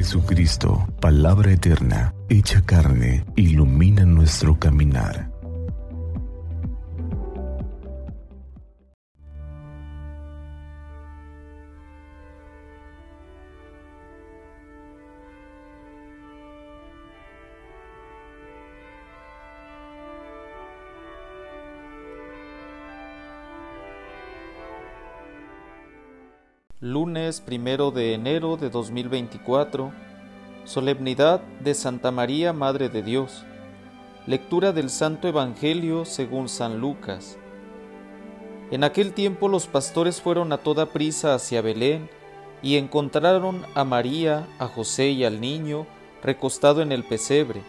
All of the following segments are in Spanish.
Jesucristo, palabra eterna, hecha carne, ilumina nuestro caminar. Lunes primero de enero de 2024, Solemnidad de Santa María, Madre de Dios. Lectura del Santo Evangelio según San Lucas. En aquel tiempo los pastores fueron a toda prisa hacia Belén y encontraron a María, a José y al niño recostado en el pesebre.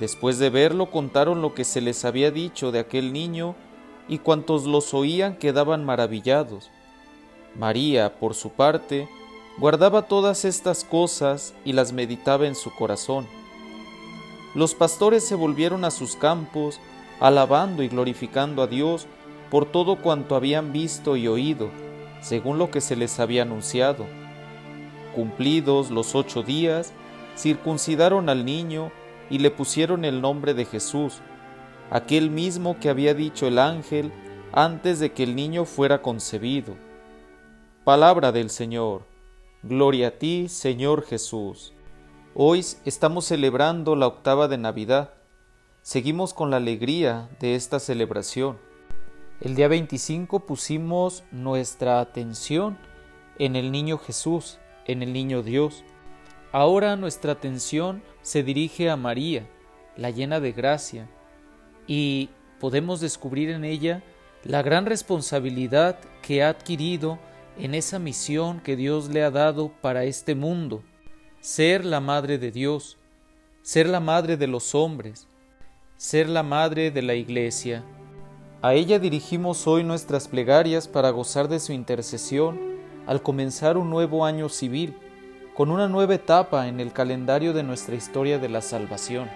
Después de verlo contaron lo que se les había dicho de aquel niño y cuantos los oían quedaban maravillados. María, por su parte, guardaba todas estas cosas y las meditaba en su corazón. Los pastores se volvieron a sus campos, alabando y glorificando a Dios por todo cuanto habían visto y oído, según lo que se les había anunciado. Cumplidos los ocho días, circuncidaron al niño y le pusieron el nombre de Jesús, aquel mismo que había dicho el ángel antes de que el niño fuera concebido. Palabra del Señor. Gloria a ti, Señor Jesús. Hoy estamos celebrando la octava de Navidad. Seguimos con la alegría de esta celebración. El día 25 pusimos nuestra atención en el niño Jesús, en el niño Dios. Ahora nuestra atención se dirige a María, la llena de gracia, y podemos descubrir en ella la gran responsabilidad que ha adquirido en esa misión que Dios le ha dado para este mundo, ser la madre de Dios, ser la madre de los hombres, ser la madre de la iglesia. A ella dirigimos hoy nuestras plegarias para gozar de su intercesión al comenzar un nuevo año civil, con una nueva etapa en el calendario de nuestra historia de la salvación.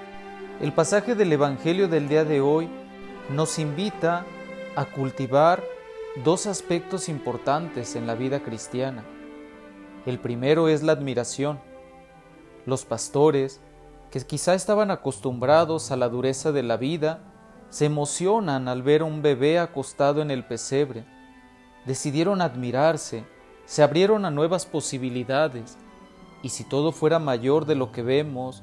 El pasaje del Evangelio del día de hoy nos invita a cultivar dos aspectos importantes en la vida cristiana. El primero es la admiración. Los pastores, que quizá estaban acostumbrados a la dureza de la vida, se emocionan al ver a un bebé acostado en el pesebre. Decidieron admirarse, se abrieron a nuevas posibilidades, y si todo fuera mayor de lo que vemos,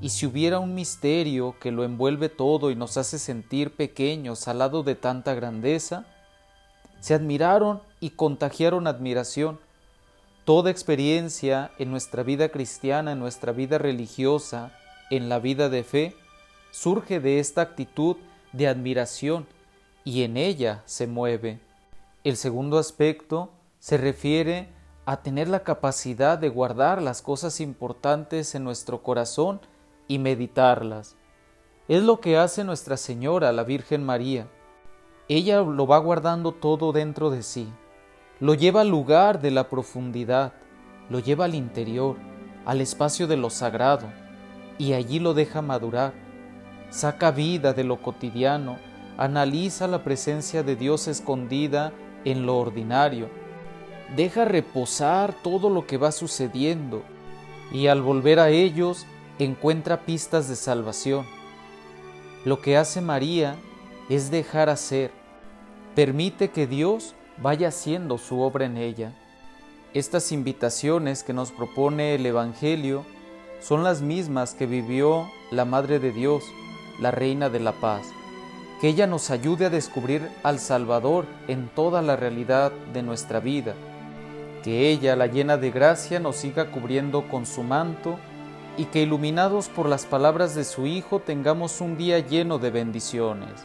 y si hubiera un misterio que lo envuelve todo y nos hace sentir pequeños al lado de tanta grandeza, se admiraron y contagiaron admiración. Toda experiencia en nuestra vida cristiana, en nuestra vida religiosa, en la vida de fe, surge de esta actitud de admiración y en ella se mueve. El segundo aspecto se refiere a tener la capacidad de guardar las cosas importantes en nuestro corazón y meditarlas. Es lo que hace Nuestra Señora, la Virgen María ella lo va guardando todo dentro de sí, lo lleva al lugar de la profundidad, lo lleva al interior, al espacio de lo sagrado, y allí lo deja madurar. Saca vida de lo cotidiano, analiza la presencia de Dios escondida en lo ordinario, deja reposar todo lo que va sucediendo, y al volver a ellos encuentra pistas de salvación. Lo que hace María es dejar hacer. Permite que Dios vaya haciendo su obra en ella. Estas invitaciones que nos propone el Evangelio son las mismas que vivió la Madre de Dios, la Reina de la Paz. Que ella nos ayude a descubrir al Salvador en toda la realidad de nuestra vida. Que ella, la llena de gracia, nos siga cubriendo con su manto y que iluminados por las palabras de su Hijo tengamos un día lleno de bendiciones.